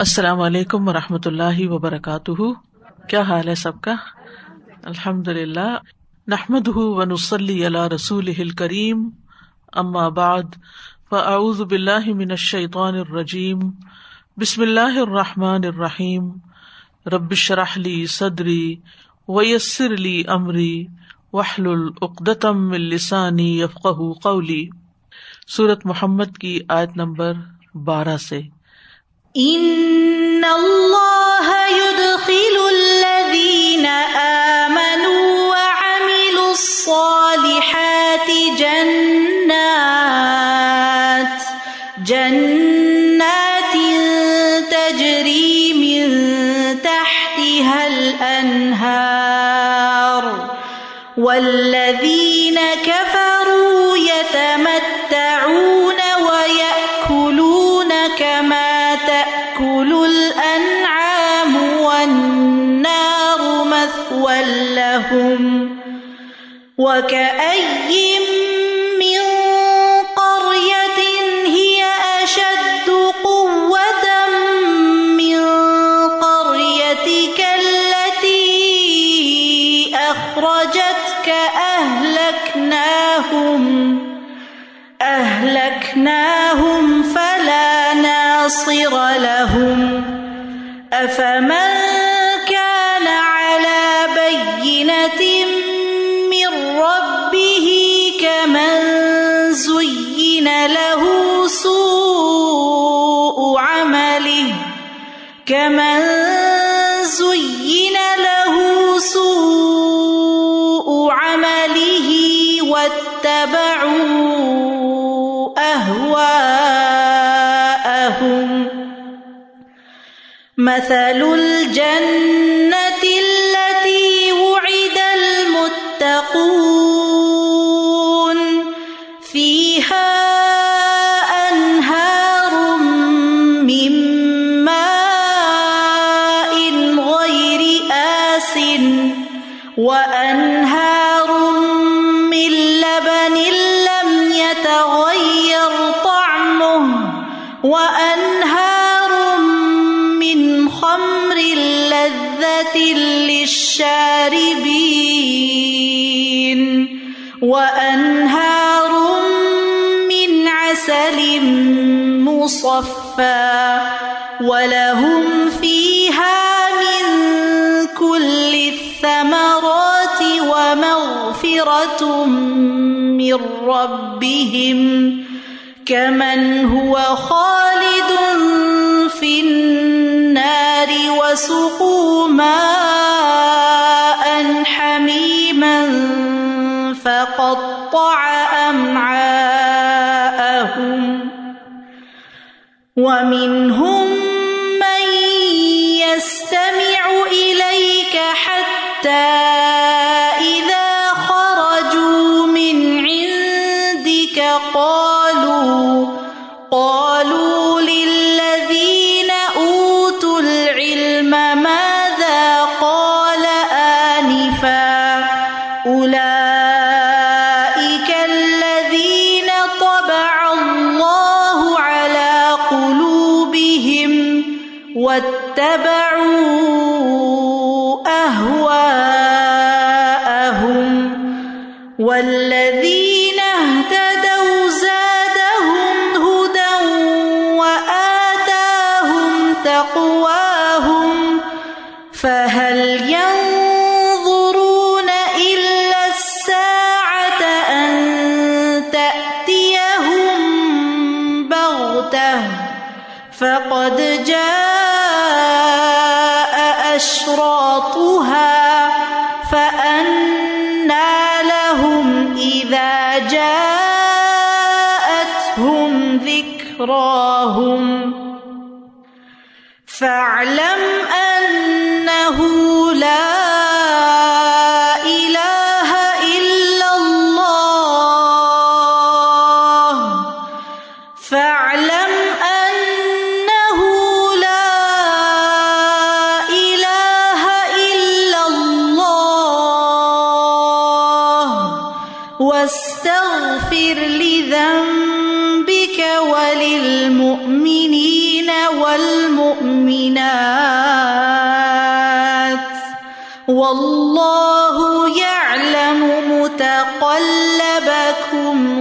السلام علیکم و رحمۃ اللہ وبرکاتہ۔ کیا حال ہے سب کا؟ الحمد للہ نحمد و نسلی اللہ رسول کریم ام آباد فعز بلّہ من الشیطان الرجیم۔ بسم اللہ الرحمٰن الرحیم۔ ربش رحلی صدری ویسر علی عمری وحل العقدم السانی یفق قولی۔ صورت محمد کی آیت نمبر بارہ سے۔ ان اللہ يدخل الذين آمنوا وعملوا الصالحات جنات جنات تجري من تحتها الأنهار والذين كفروا ناصر لهم أفمن مثل الجنة مصفى ولهم فيها من كل الثمرات ومغفرة من ربهم كمن هو خالد في النار وسقوا ماء ومنهم من يستمع إليك حتى واتبعوا ذكراهم فاعلم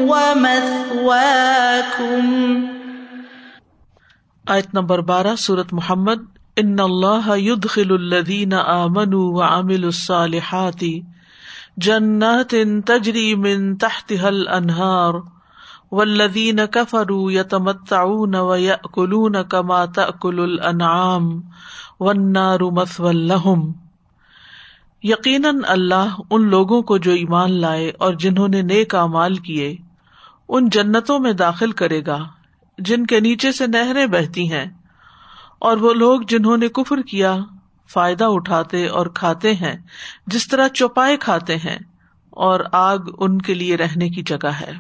ومثواكم. آیت نمبر بارہ سورت محمد ان اللہ يدخل الذین آمنوا وعملوا الصالحات جنات تجری من تحتها الانہار والذین کفروا یتمتعون ویأکلون کما تأکل الانعام والنار مثوى لهم. یقیناً اللہ ان لوگوں کو جو ایمان لائے اور جنہوں نے نیک اعمال کیے ان جنتوں میں داخل کرے گا، جن کے نیچے سے نہریں بہتی ہیں، اور وہ لوگ جنہوں نے کفر کیا، فائدہ اٹھاتے اور کھاتے ہیں، جس طرح چوپائے کھاتے ہیں، اور آگ ان کے لیے رہنے کی جگہ ہے۔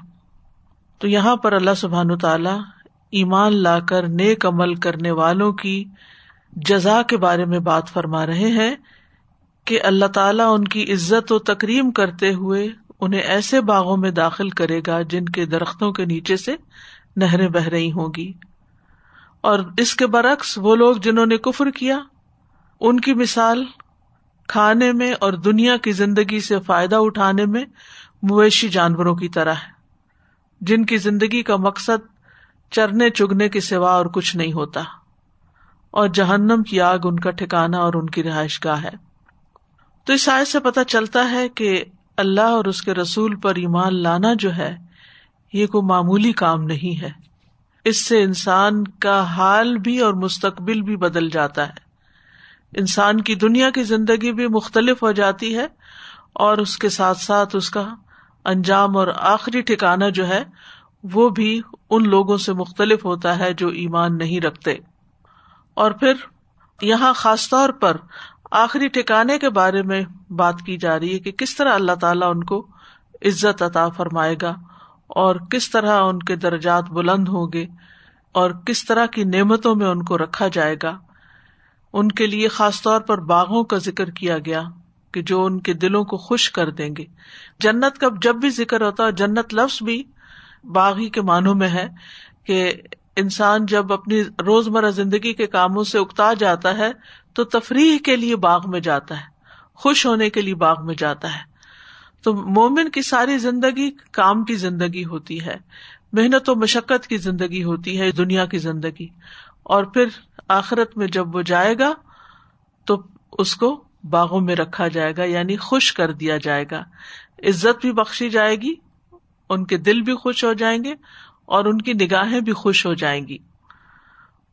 تو یہاں پر اللہ سبحان تعالی ایمان لا کر نیک عمل کرنے والوں کی جزا کے بارے میں بات فرما رہے ہیں کہ اللہ تعالیٰ ان کی عزت و تکریم کرتے ہوئے انہیں ایسے باغوں میں داخل کرے گا جن کے درختوں کے نیچے سے نہریں بہ رہی ہوں گی۔ اور اس کے برعکس وہ لوگ جنہوں نے کفر کیا، ان کی مثال کھانے میں اور دنیا کی زندگی سے فائدہ اٹھانے میں مویشی جانوروں کی طرح ہے، جن کی زندگی کا مقصد چرنے چگنے کے سوا اور کچھ نہیں ہوتا۔ اور جہنم کی آگ ان کا ٹھکانا اور ان کی رہائش گاہ ہے۔ تو اس آئے سے پتہ چلتا ہے کہ اللہ اور اس کے رسول پر ایمان لانا جو ہے، یہ کوئی معمولی کام نہیں ہے۔ اس سے انسان کا حال بھی اور مستقبل بھی بدل جاتا ہے۔ انسان کی دنیا کی زندگی بھی مختلف ہو جاتی ہے اور اس کے ساتھ ساتھ اس کا انجام اور آخری ٹھکانا جو ہے، وہ بھی ان لوگوں سے مختلف ہوتا ہے جو ایمان نہیں رکھتے۔ اور پھر یہاں خاص طور پر آخری ٹھکانے کے بارے میں بات کی جا رہی ہے کہ کس طرح اللہ تعالیٰ ان کو عزت عطا فرمائے گا اور کس طرح ان کے درجات بلند ہوں گے اور کس طرح کی نعمتوں میں ان کو رکھا جائے گا۔ ان کے لیے خاص طور پر باغوں کا ذکر کیا گیا کہ جو ان کے دلوں کو خوش کر دیں گے۔ جنت کا جب بھی ذکر ہوتا ہے، جنت لفظ بھی باغی کے معنوں میں ہے کہ انسان جب اپنی روز مرہ زندگی کے کاموں سے اکتا جاتا ہے تو تفریح کے لیے باغ میں جاتا ہے، خوش ہونے کے لیے باغ میں جاتا ہے۔ تو مومن کی ساری زندگی کام کی زندگی ہوتی ہے، محنت و مشقت کی زندگی ہوتی ہے، دنیا کی زندگی۔ اور پھر آخرت میں جب وہ جائے گا، تو اس کو باغوں میں رکھا جائے گا یعنی خوش کر دیا جائے گا۔ عزت بھی بخشی جائے گی، ان کے دل بھی خوش ہو جائیں گے اور ان کی نگاہیں بھی خوش ہو جائیں گی۔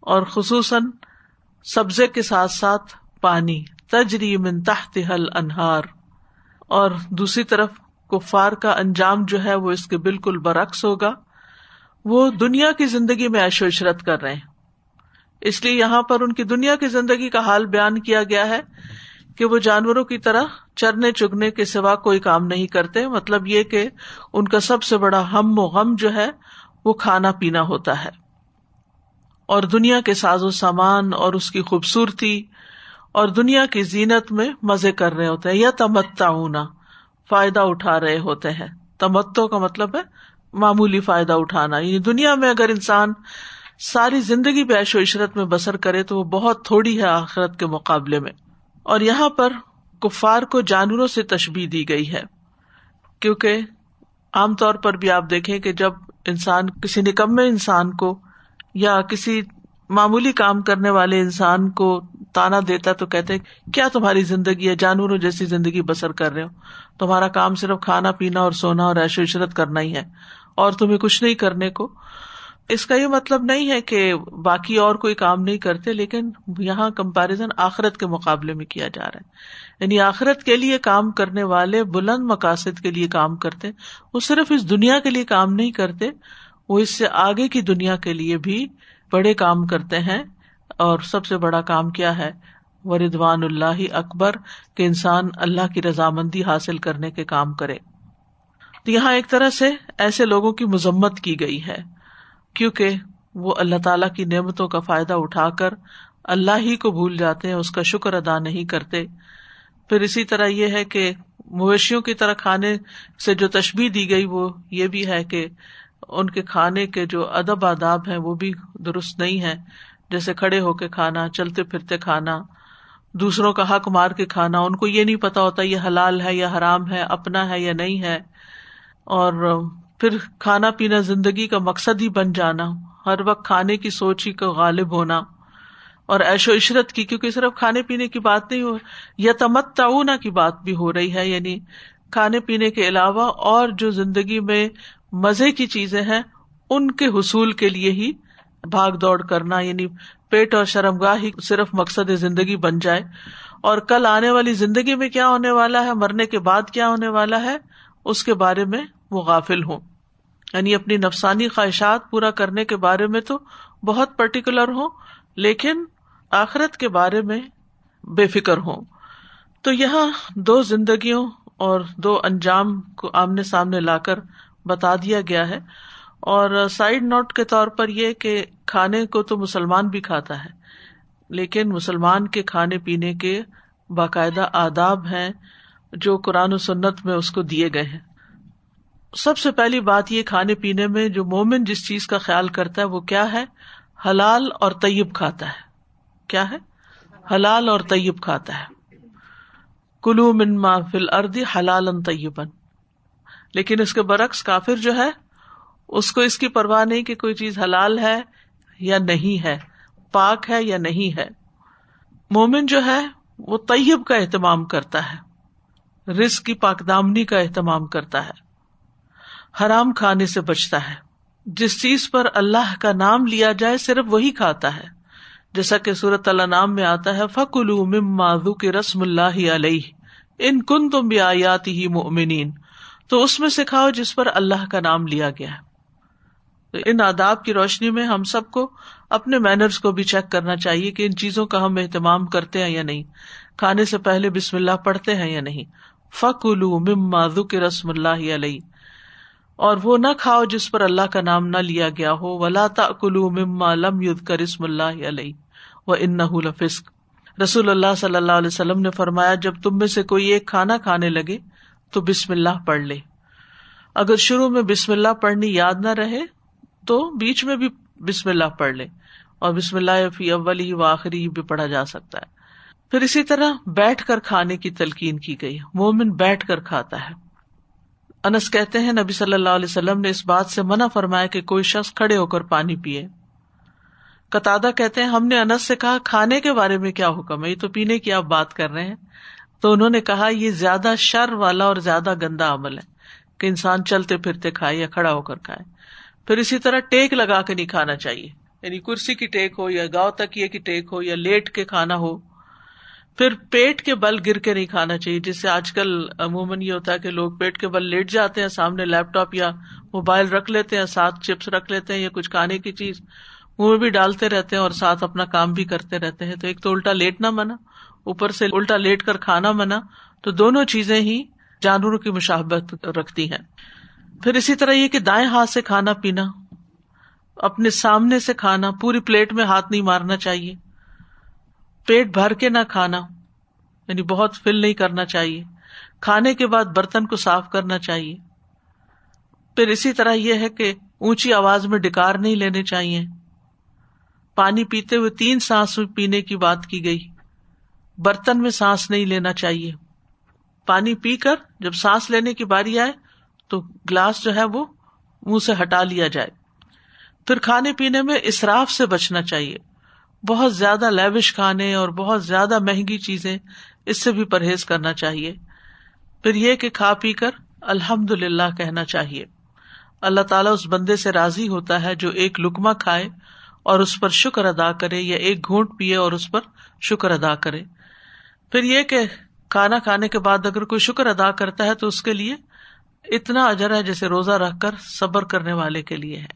اور خصوصاً سبزے کے ساتھ ساتھ پانی، تجری من تحت حل انہار اور دوسری طرف، کفار کا انجام جو ہے، وہ اس کے بالکل برعکس ہوگا۔ وہ دنیا کی زندگی میں ایش و عشرت کر رہے ہیں۔ اس لیے یہاں پر ان کی دنیا کی زندگی کا حال بیان کیا گیا ہے کہ وہ جانوروں کی طرح چرنے چگنے کے سوا کوئی کام نہیں کرتے۔ مطلب یہ کہ ان کا سب سے بڑا ہم و غم جو ہے، وہ کھانا پینا ہوتا ہے۔ اور دنیا کے ساز و سامان اور اس کی خوبصورتی اور دنیا کی زینت میں مزے کر رہے ہوتے ہیں، یا تمتا ہونا فائدہ اٹھا رہے ہوتے ہیں۔ تمتو کا مطلب ہے معمولی فائدہ اٹھانا۔ یعنی دنیا میں اگر انسان ساری زندگی پیش و عشرت میں بسر کرے تو وہ بہت تھوڑی ہے آخرت کے مقابلے میں۔ اور یہاں پر کفار کو جانوروں سے تشبیح دی گئی ہے۔ کیونکہ عام طور پر بھی آپ دیکھیں کہ جب انسان، کسی نکمے انسان کو یا کسی معمولی کام کرنے والے انسان کو تانا دیتا تو کہتے کیا تمہاری زندگی ہے؟ جانوروں جیسی زندگی بسر کر رہے ہو۔ تمہارا کام صرف کھانا پینا اور سونا اور ایشو عشرت کرنا ہی ہے، اور تمہیں کچھ نہیں کرنے کو۔ اس کا یہ مطلب نہیں ہے کہ باقی اور کوئی کام نہیں کرتے، لیکن یہاں کمپیرزن آخرت کے مقابلے میں کیا جا رہا ہے۔ یعنی آخرت کے لیے کام کرنے والے بلند مقاصد کے لیے کام کرتے، وہ صرف اس دنیا کے لیے کام نہیں کرتے وہ اس سے آگے کی دنیا کے لیے بھی بڑے کام کرتے ہیں اور سب سے بڑا کام کیا ہے؟ وردوان اللہ اکبر، کہ انسان اللہ کی رضامندی حاصل کرنے کے کام کرے۔ تو یہاں ایک طرح سے ایسے لوگوں کی مذمت کی گئی ہے، کیونکہ وہ اللہ تعالی کی نعمتوں کا فائدہ اٹھا کر اللہ ہی کو بھول جاتے ہیں، اس کا شکر ادا نہیں کرتے۔ پھر اسی طرح یہ ہے کہ مویشیوں کی طرح کھانے سے جو تشبیح دی گئی، وہ یہ بھی ہے کہ ان کے کھانے کے جو ادب آداب ہیں وہ بھی درست نہیں ہے جیسے کھڑے ہو کے کھانا، چلتے پھرتے کھانا، دوسروں کا حق مار کے کھانا، ان کو یہ نہیں پتا ہوتا یہ حلال ہے یا حرام ہے، اپنا ہے یا نہیں ہے۔ اور پھر کھانا پینا زندگی کا مقصد ہی بن جانا، ہر وقت کھانے کی سوچ ہی کا غالب ہونا۔ اور ایش و عشرت کی، کیونکہ صرف کھانے پینے کی بات نہیں ہو یا تمت تعنا کی بات بھی ہو رہی ہے۔ یعنی کھانے پینے کے علاوہ اور جو زندگی میں مزے کی چیزیں ہیں، ان کے حصول کے لیے ہی بھاگ دوڑ کرنا یعنی پیٹ اور شرم گاہ ہی صرف مقصد زندگی بن جائے۔ اور کل آنے والی زندگی میں کیا ہونے والا ہے؟ مرنے کے بعد کیا ہونے والا ہے؟ اس کے بارے میں وہ غافل ہوں۔ یعنی اپنی نفسانی خواہشات پورا کرنے کے بارے میں تو بہت پرٹیکولر ہوں، لیکن آخرت کے بارے میں بے فکر ہوں۔ تو یہاں دو زندگیوں اور دو انجام کو آمنے سامنے لا کر بتا دیا گیا ہے۔ اور سائڈ نوٹ کے طور پر یہ کہ کھانے کو تو مسلمان بھی کھاتا ہے، لیکن مسلمان کے کھانے پینے کے باقاعدہ آداب ہیں جو قرآن و سنت میں اس کو دیے گئے ہیں۔ سب سے پہلی بات یہ کھانے پینے میں جو مومن جس چیز کا خیال کرتا ہے وہ کیا ہے؟ حلال اور طیب کھاتا ہے۔ کیا ہے؟ حلال اور طیب کھاتا ہے۔ کلو من ما فل اردی حلال طیبن لیکن اس کے برعکس کافر جو ہے، اس کو اس کی پرواہ نہیں کہ کوئی چیز حلال ہے یا نہیں ہے، پاک ہے یا نہیں ہے۔ مومن جو ہے، وہ طیب کا اہتمام کرتا ہے رسک کی پاک دامنی کا اہتمام کرتا ہے، حرام کھانے سے بچتا ہے۔ جس چیز پر اللہ کا نام لیا جائے، صرف وہی کھاتا ہے۔ جیسا کہ سورت اللہ نام میں آتا ہے فکل کے رسم اللہ علیہ، ان کن تم بھی آیات ہی مومنین تو اس میں سکھاؤ جس پر اللہ کا نام لیا گیا تو ان آداب کی روشنی میں ہم سب کو اپنے مینرز کو بھی چیک کرنا چاہیے کہ ان چیزوں کا ہم اہتمام کرتے ہیں یا نہیں۔ کھانے سے پہلے بسم اللہ پڑھتے ہیں یا نہیں۔ فک مما کے رسم اللہ علیہ اور وہ نہ کھاؤ جس پر اللہ کا نام نہ لیا گیا ہو۔ ولا کلو مما لم ید کر اسم اللہ علیہ و لفسق۔ رسول اللہ صلی اللہ علیہ وسلم نے فرمایا، جب تم میں سے کوئی ایک کھانا کھانے لگے تو بسم اللہ پڑھ لے۔ اگر شروع میں بسم اللہ پڑھنی یاد نہ رہے، تو بیچ میں بھی بسم اللہ پڑھ لے۔ اور بسم اللہ فی اولی و آخری بھی پڑھا جا سکتا ہے۔ پھر اسی طرح بیٹھ کر کھانے کی تلقین کی گئی۔ مومن بیٹھ کر کھاتا ہے۔ انس کہتے ہیں، نبی صلی اللہ علیہ وسلم نے اس بات سے منع فرمایا کہ کوئی شخص کھڑے ہو کر پانی پیے۔ قطع کہتے ہیں، ہم نے انس سے کہا، کھانے کے بارے میں کیا حکم ہے؟ یہ تو پینے کی آپ بات کر رہے ہیں۔ تو انہوں نے کہا، یہ زیادہ شر والا اور زیادہ گندا عمل ہے کہ انسان چلتے پھرتے کھائے یا کھڑا ہو کر کھائے۔ پھر اسی طرح ٹیک لگا کے نہیں کھانا چاہیے۔ یعنی کرسی کی ٹیک ہو یا گاؤں تکیے کی ٹیک ہو یا لیٹ کے کھانا ہو۔ پھر پیٹ کے بل گر کے نہیں کھانا چاہیے، جس سے آج کل عموماً یہ ہوتا ہے کہ لوگ پیٹ کے بل لیٹ جاتے ہیں، سامنے لیپ ٹاپ یا موبائل رکھ لیتے ہیں، ساتھ چپس رکھ لیتے ہیں یا کچھ کھانے کی چیز۔ منہ بھی ڈالتے رہتے ہیں اور ساتھ اپنا کام بھی کرتے رہتے ہیں۔ تو ایک تو الٹا لیٹ نہ منا، اوپر سے الٹا لیٹ کر کھانا منا، تو دونوں چیزیں ہی جانوروں کی مشابت رکھتی ہیں۔ پھر اسی طرح یہ کہ دائیں ہاتھ سے کھانا پینا، اپنے سامنے سے کھانا، پوری پلیٹ میں ہاتھ نہیں مارنا چاہیے۔ پیٹ بھر کے نہ کھانا یعنی بہت فل نہیں کرنا چاہیے۔ کھانے کے بعد برتن کو صاف کرنا چاہیے۔ پھر اسی طرح یہ ہے کہ اونچی آواز میں ڈکار نہیں لینے چاہیے۔ پانی پیتے ہوئے تین سانس میں پینے کی بات کی گئی۔ برتن میں سانس نہیں لینا چاہیے۔ پانی پی کر جب سانس لینے کی باری آئے تو گلاس جو ہے وہ منہ سے ہٹا لیا جائے۔ پھر کھانے پینے میں اصراف سے بچنا چاہیے۔ بہت زیادہ لیوش کھانے اور بہت زیادہ مہنگی چیزیں اس سے بھی پرہیز کرنا چاہیے۔ پھر یہ کہ کھا پی کر الحمد للہ کہنا چاہیے۔ اللہ تعالیٰ اس بندے سے راضی ہوتا ہے جو ایک لکما کھائے اور اس پر شکر ادا کرے یا ایک گھونٹ پیے اور اس پر شکر ادا کرے۔ پھر یہ کہ کھانا کھانے کے بعد اگر کوئی شکر ادا کرتا ہے تو اس کے لیے اتنا اجر ہے جیسے روزہ رکھ کر صبر کرنے والے کے لیے ہے۔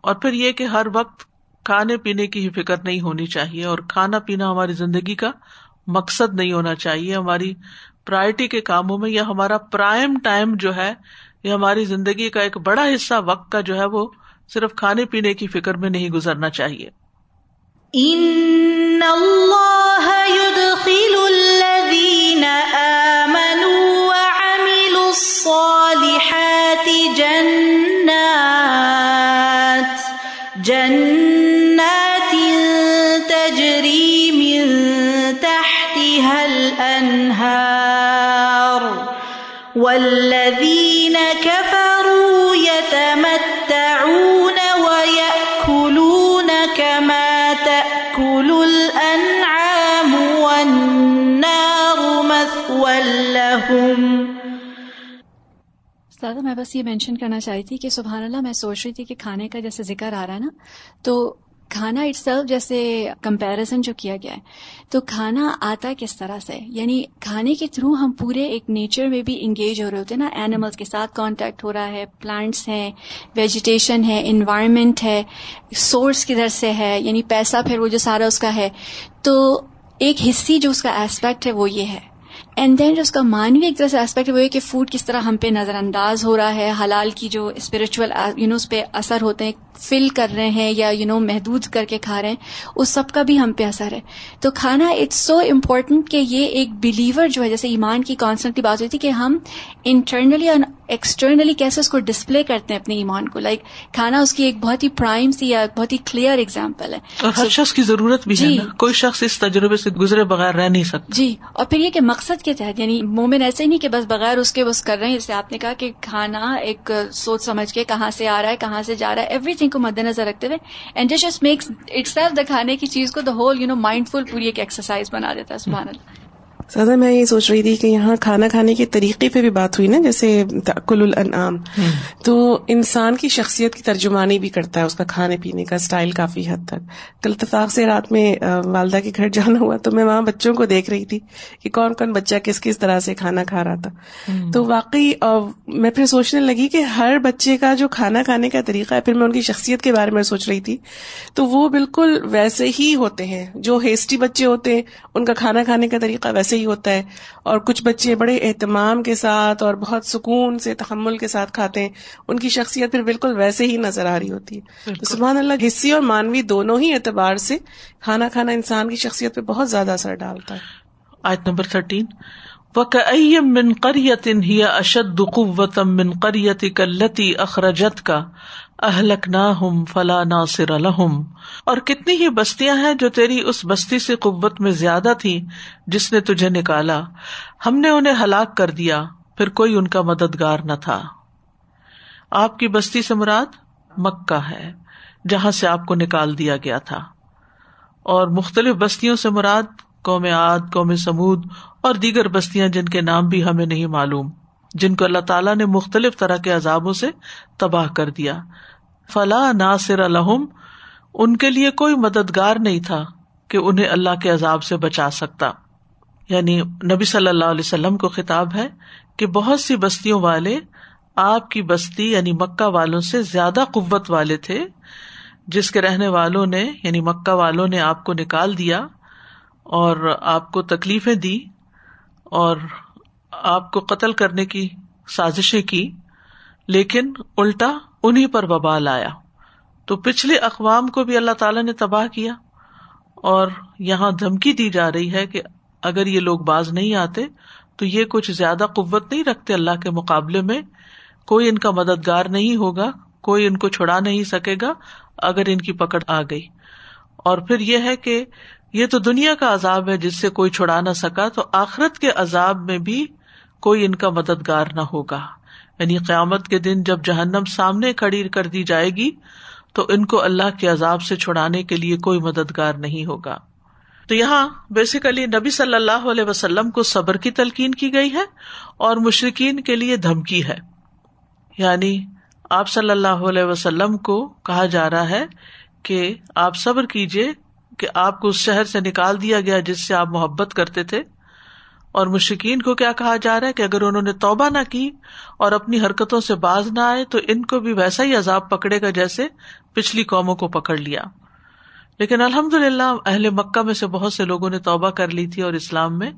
اور پھر یہ کہ ہر وقت کھانے پینے کی ہی فکر نہیں ہونی چاہیے اور کھانا پینا ہماری زندگی کا مقصد نہیں ہونا چاہیے۔ ہماری پرائرٹی کے کاموں میں یا ہمارا پرائم ٹائم جو ہے یا ہماری زندگی کا ایک بڑا حصہ وقت کا جو ہے وہ صرف کھانے پینے کی فکر میں نہیں گزرنا چاہیے۔ ان اللہ سادہ میں بس یہ مینشن کرنا چاہتی تھی کہ سبحان اللہ، میں سوچ رہی تھی کہ کھانے کا جیسے ذکر آ رہا ہے نا، تو کھانا اٹ سیلف جیسے کمپیرزن جو کیا گیا ہے، تو کھانا آتا کس طرح سے؟ یعنی کھانے کے تھرو ہم پورے ایک نیچر میں بھی انگیج ہو رہے ہوتے ہیں نا اینیملس کے ساتھ کانٹیکٹ ہو رہا ہے پلانٹس ہیں ویجیٹیشن ہے انوائرمنٹ ہے سورس کدھر سے ہے یعنی پیسہ پھر وہ جو سارا اس کا ہے، تو ایک حصی جو اس کا ایسپیکٹ ہے وہ یہ ہے۔ اینڈ دین جو اس کا مانوی ایک طرح سے اسپیکٹ وہ ہے کہ فوڈ کس طرح ہم پہ نظر انداز ہو رہا ہے حلال کی جو اسپرچل یو نو اس پہ اثر ہوتے ہیں فل کر رہے ہیں یا یو نو محدود کر کے کھا رہے ہیں اس سب کا بھی ہم پہ اثر ہے۔ تو کھانا اٹس سو امپورٹنٹ کہ یہ ایک بلیور جو ہے جیسے ایمان کی کانسنٹ کی بات ہوئی تھی کہ ہم انٹرنلی اور ایکسٹرنلی کیسے اس کو ڈسپلے کرتے ہیں اپنے ایمان کو۔ لائک کھانا اس کی ایک بہت ہی پرائم سی یا بہت ہی کلیئر اگزامپل ہے۔ اور ہر شخص کی ضرورت بھی جی۔ کوئی شخص اس تجربے سے گزرے بغیر رہ نہیں سکتا۔ جی۔ اور پھر یہ کہ مقصد کے تحت یعنی مومن ایسے نہیں کہ بس بغیر اس کے بس کر رہے ہیں، جیسے آپ نے کہا کہ کھانا ایک سوچ سمجھ کے کہاں سے آ رہا ہے، کہاں سے جا رہا ہے ایوری تھنگ کو مد نظر رکھتے ہوئے and just makes it self the کھانے کی چیز کو the whole you know mindful پوری ایک ایکسرسائز بنا دیتا ہے، سبحان اللہ۔ سزا میں یہ سوچ رہی تھی کہ یہاں کھانا کھانے کے طریقے پہ بھی بات ہوئی نا جیسے کل الانعام۔ تو انسان کی شخصیت کی ترجمانی بھی کرتا ہے اس کا کھانے پینے کا اسٹائل کافی حد تک۔ کل اتفاق سے رات میں والدہ کے گھر جانا ہوا تو میں وہاں بچوں کو دیکھ رہی تھی کہ کون کون بچہ کس کس طرح سے کھانا کھا رہا تھا۔ تو واقعی میں پھر سوچنے لگی کہ ہر بچے کا جو کھانا کھانے کا طریقہ ہے پھر میں ان کی شخصیت کے بارے میں سوچ رہی تھی۔ تو وہ بالکل ویسے ہی ہوتے ہیں۔ جو ہیسٹی بچے ہوتے ہیں ان کا کھانا کھانے کا طریقہ ویسے ہی ہوتا ہے۔ اور کچھ بچے بڑے اہتمام کے ساتھ اور بہت سکون سے تحمل کے ساتھ کھاتے ہیں۔ ان کی شخصیت پھر بالکل ویسے ہی نظر آ رہی ہوتی ہے۔ سبحان اللہ حصی اور مانوی دونوں ہی اعتبار سے کھانا کھانا انسان کی شخصیت پہ بہت زیادہ اثر ڈالتا ہے۔ آیت نمبر تھرٹین۔ وَكَأَيٍّ مِّن قَرْيَةٍ هِيَ أَشَدُّ قُوَّةً مِّن قَرْيَتِكَ الَّتِي أَخْرَجَتْكَ۔ اہلک نہ ہم فلا ناصر لہم۔ اور کتنی ہی بستیاں ہیں جو تیری اس بستی سے قوت میں زیادہ تھی جس نے تجھے نکالا۔ ہم نے انہیں ہلاک کر دیا، پھر کوئی ان کا مددگار نہ تھا۔ آپ کی بستی سے مراد مکہ ہے، جہاں سے آپ کو نکال دیا گیا تھا۔ اور مختلف بستیوں سے مراد قوم عاد، قوم سمود اور دیگر بستیاں جن کے نام بھی ہمیں نہیں معلوم، جن کو اللہ تعالیٰ نے مختلف طرح کے عذابوں سے تباہ کر دیا۔ فلاح ناصر الحم ان کے لیے کوئی مددگار نہیں تھا کہ انہیں اللہ کے عذاب سے بچا سکتا۔ یعنی نبی صلی اللہ علیہ وسلم کو خطاب ہے کہ بہت سی بستیوں والے، آپ کی بستی یعنی مکہ والوں سے زیادہ قوت والے تھے، جس کے رہنے والوں نے یعنی مکہ والوں نے آپ کو نکال دیا اور آپ کو تکلیفیں دی اور آپ کو قتل کرنے کی سازشیں کی۔ لیکن الٹا انہیں پر ببال آیا تو پچھلے اقوام کو بھی اللہ تعالیٰ نے تباہ کیا اور یہاں دھمکی دی جا رہی ہے کہ اگر یہ لوگ باز نہیں آتے تو یہ کچھ زیادہ قوت نہیں رکھتے اللہ کے مقابلے میں۔ کوئی ان کا مددگار نہیں ہوگا، کوئی ان کو چھڑا نہیں سکے گا اگر ان کی پکڑ آ گئی۔ اور پھر یہ ہے کہ یہ تو دنیا کا عذاب ہے، جس سے کوئی چھڑا نہ سکا تو آخرت کے عذاب میں بھی کوئی ان کا مددگار نہ ہوگا۔ یعنی قیامت کے دن جب جہنم سامنے کھڑی کر دی جائے گی، تو ان کو اللہ کے عذاب سے چھڑانے کے لیے کوئی مددگار نہیں ہوگا۔ تو یہاں بیسیکلی نبی صلی اللہ علیہ وسلم کو صبر کی تلقین کی گئی ہے اور مشرقین کے لیے دھمکی ہے۔ یعنی آپ صلی اللہ علیہ وسلم کو کہا جا رہا ہے کہ آپ صبر کیجیے کہ آپ کو اس شہر سے نکال دیا گیا جس سے آپ محبت کرتے تھے۔ اور مشکین کو کیا کہا جا رہا ہے کہ اگر انہوں نے توبہ نہ کی اور اپنی حرکتوں سے باز نہ آئے تو ان کو بھی ویسا ہی عذاب پکڑے گا جیسے پچھلی قوموں کو پکڑ لیا۔ لیکن الحمد للہ اہل مکہ میں سے بہت سے لوگوں نے توبہ کر لی تھی اور اسلام میں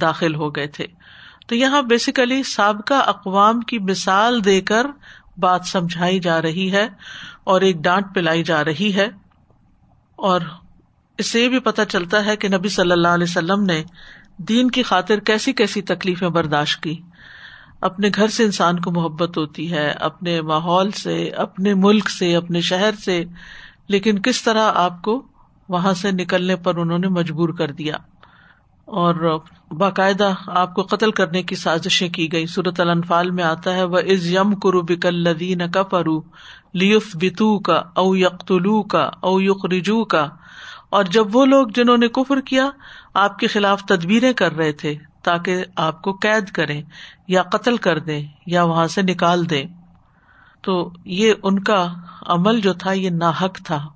داخل ہو گئے تھے۔ تو یہاں بیسیکلی سابقہ اقوام کی مثال دے کر بات سمجھائی جا رہی ہے اور ایک ڈانٹ پلائی جا رہی ہے۔ اور اس سے یہ بھی پتہ چلتا ہے کہ نبی صلی اللہ علیہ وسلم نے دین کی خاطر کیسی کیسی تکلیفیں برداشت کی۔ اپنے گھر سے انسان کو محبت ہوتی ہے، اپنے ماحول سے، اپنے ملک سے، اپنے شہر سے، لیکن کس طرح آپ کو وہاں سے نکلنے پر انہوں نے مجبور کر دیا۔ اور باقاعدہ آپ کو قتل کرنے کی سازشیں کی گئی صورت الانفال میں آتا ہے وہ از یم کرو بکل لدین کا پرو لیف بتو کا او یقتلو کا او یق رجو کا اور جب وہ لوگ جنہوں نے کفر کیا آپ کے خلاف تدبیریں کر رہے تھے تاکہ آپ کو قید کریں یا قتل کر دیں یا وہاں سے نکال دیں۔ تو یہ ان کا عمل جو تھا یہ ناحق تھا،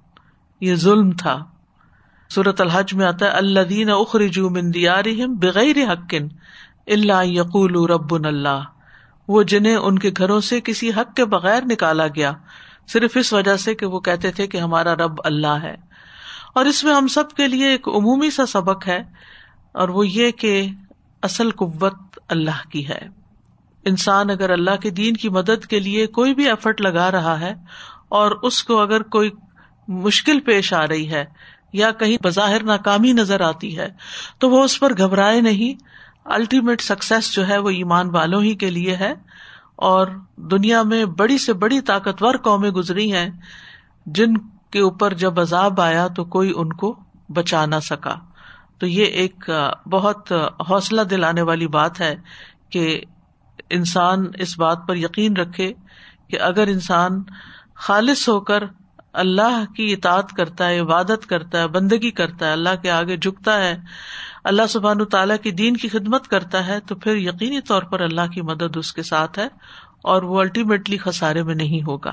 یہ ظلم تھا۔ صورت الحج میں آتا ہے اللہ دین اخرجو مندیارہم بغیر حقن اللہ یقول رب اللہ۔ وہ جنہیں ان کے گھروں سے کسی حق کے بغیر نکالا گیا، صرف اس وجہ سے کہ وہ کہتے تھے کہ ہمارا رب اللہ ہے۔ اور اس میں ہم سب کے لیے ایک عمومی سا سبق ہے، اور وہ یہ کہ اصل قوت اللہ کی ہے۔ انسان اگر اللہ کے دین کی مدد کے لیے کوئی بھی ایفرٹ لگا رہا ہے، اور اس کو اگر کوئی مشکل پیش آ رہی ہے، یا کہیں بظاہر ناکامی نظر آتی ہے، تو وہ اس پر گھبرائے نہیں۔ الٹیمیٹ سکسیس جو ہے وہ ایمان والوں ہی کے لیے ہے۔ اور دنیا میں بڑی سے بڑی طاقتور قومیں گزری ہیں، جن کے اوپر جب عذاب آیا تو کوئی ان کو بچا نہ سکا۔ تو یہ ایک بہت حوصلہ دلانے والی بات ہے کہ انسان اس بات پر یقین رکھے کہ اگر انسان خالص ہو کر اللہ کی اطاعت کرتا ہے، عبادت کرتا ہے، بندگی کرتا ہے، اللہ کے آگے جھکتا ہے، اللہ سبحان تعالیٰ کی دین کی خدمت کرتا ہے، تو پھر یقینی طور پر اللہ کی مدد اس کے ساتھ ہے اور وہ الٹیمیٹلی خسارے میں نہیں ہوگا۔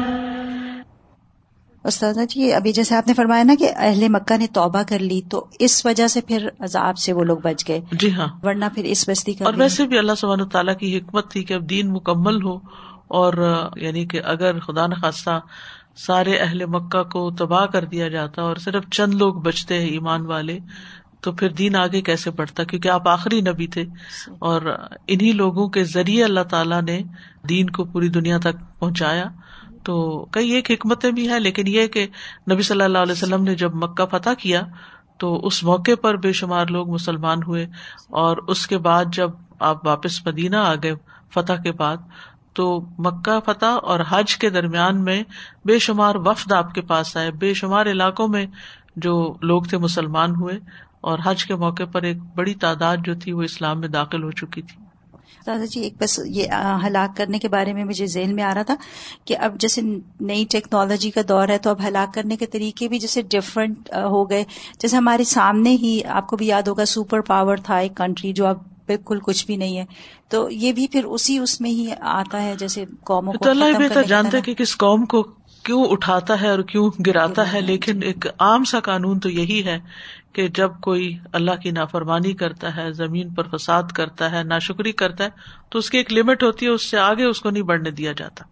استاذہ جی ابھی جیسے آپ نے فرمایا نا کہ اہل مکہ نے توبہ کر لی تو اس وجہ سے پھر عذاب سے وہ لوگ بچ گئے۔ جی ہاں۔ ورنہ پھر اس بستی کا اور ویسے بھی اللہ سبحانہ تعالیٰ کی حکمت تھی کہ اب دین مکمل ہو اور یعنی کہ اگر خدا نخواستہ سارے اہل مکہ کو تباہ کر دیا جاتا اور صرف چند لوگ بچتے ہیں ایمان والے تو پھر دین آگے کیسے بڑھتا؟ کیونکہ آپ آخری نبی تھے۔ اور انہیں لوگوں کے ذریعے اللہ تعالیٰ نے دین کو پوری دنیا تک پہنچایا۔ تو کئی ایک حکمتیں بھی ہیں، لیکن یہ کہ نبی صلی اللہ علیہ وسلم نے جب مکہ فتح کیا تو اس موقع پر بے شمار لوگ مسلمان ہوئے اور اس کے بعد جب آپ واپس مدینہ آ گئے فتح کے بعد، تو مکہ فتح اور حج کے درمیان میں بے شمار وفد آپ کے پاس آئے، بے شمار علاقوں میں جو لوگ تھے مسلمان ہوئے اور حج کے موقع پر ایک بڑی تعداد جو تھی وہ اسلام میں داخل ہو چکی تھی۔ دادا جی ایک بس یہ ہلاک کرنے کے بارے میں مجھے ذہن میں آ رہا تھا کہ اب جیسے نئی ٹیکنالوجی کا دور ہے تو اب ہلاک کرنے کے طریقے بھی جیسے ڈفرینٹ ہو گئے۔ جیسے ہمارے سامنے ہی آپ کو بھی یاد ہوگا سپر پاور تھا ایک کنٹری جو اب بالکل کچھ بھی نہیں ہے۔ تو یہ بھی پھر اسی اس میں ہی آتا ہے جیسے قوموں کو اللہ بہتر جانتے کہ کس قوم کو کیوں اٹھاتا ہے اور کیوں گراتا ہے لیکن ایک عام سا قانون تو یہی ہے کہ جب کوئی اللہ کی نافرمانی کرتا ہے، زمین پر فساد کرتا ہے، ناشکری کرتا ہے، تو اس کی ایک لمٹ ہوتی ہے، اس سے آگے اس کو نہیں بڑھنے دیا جاتا۔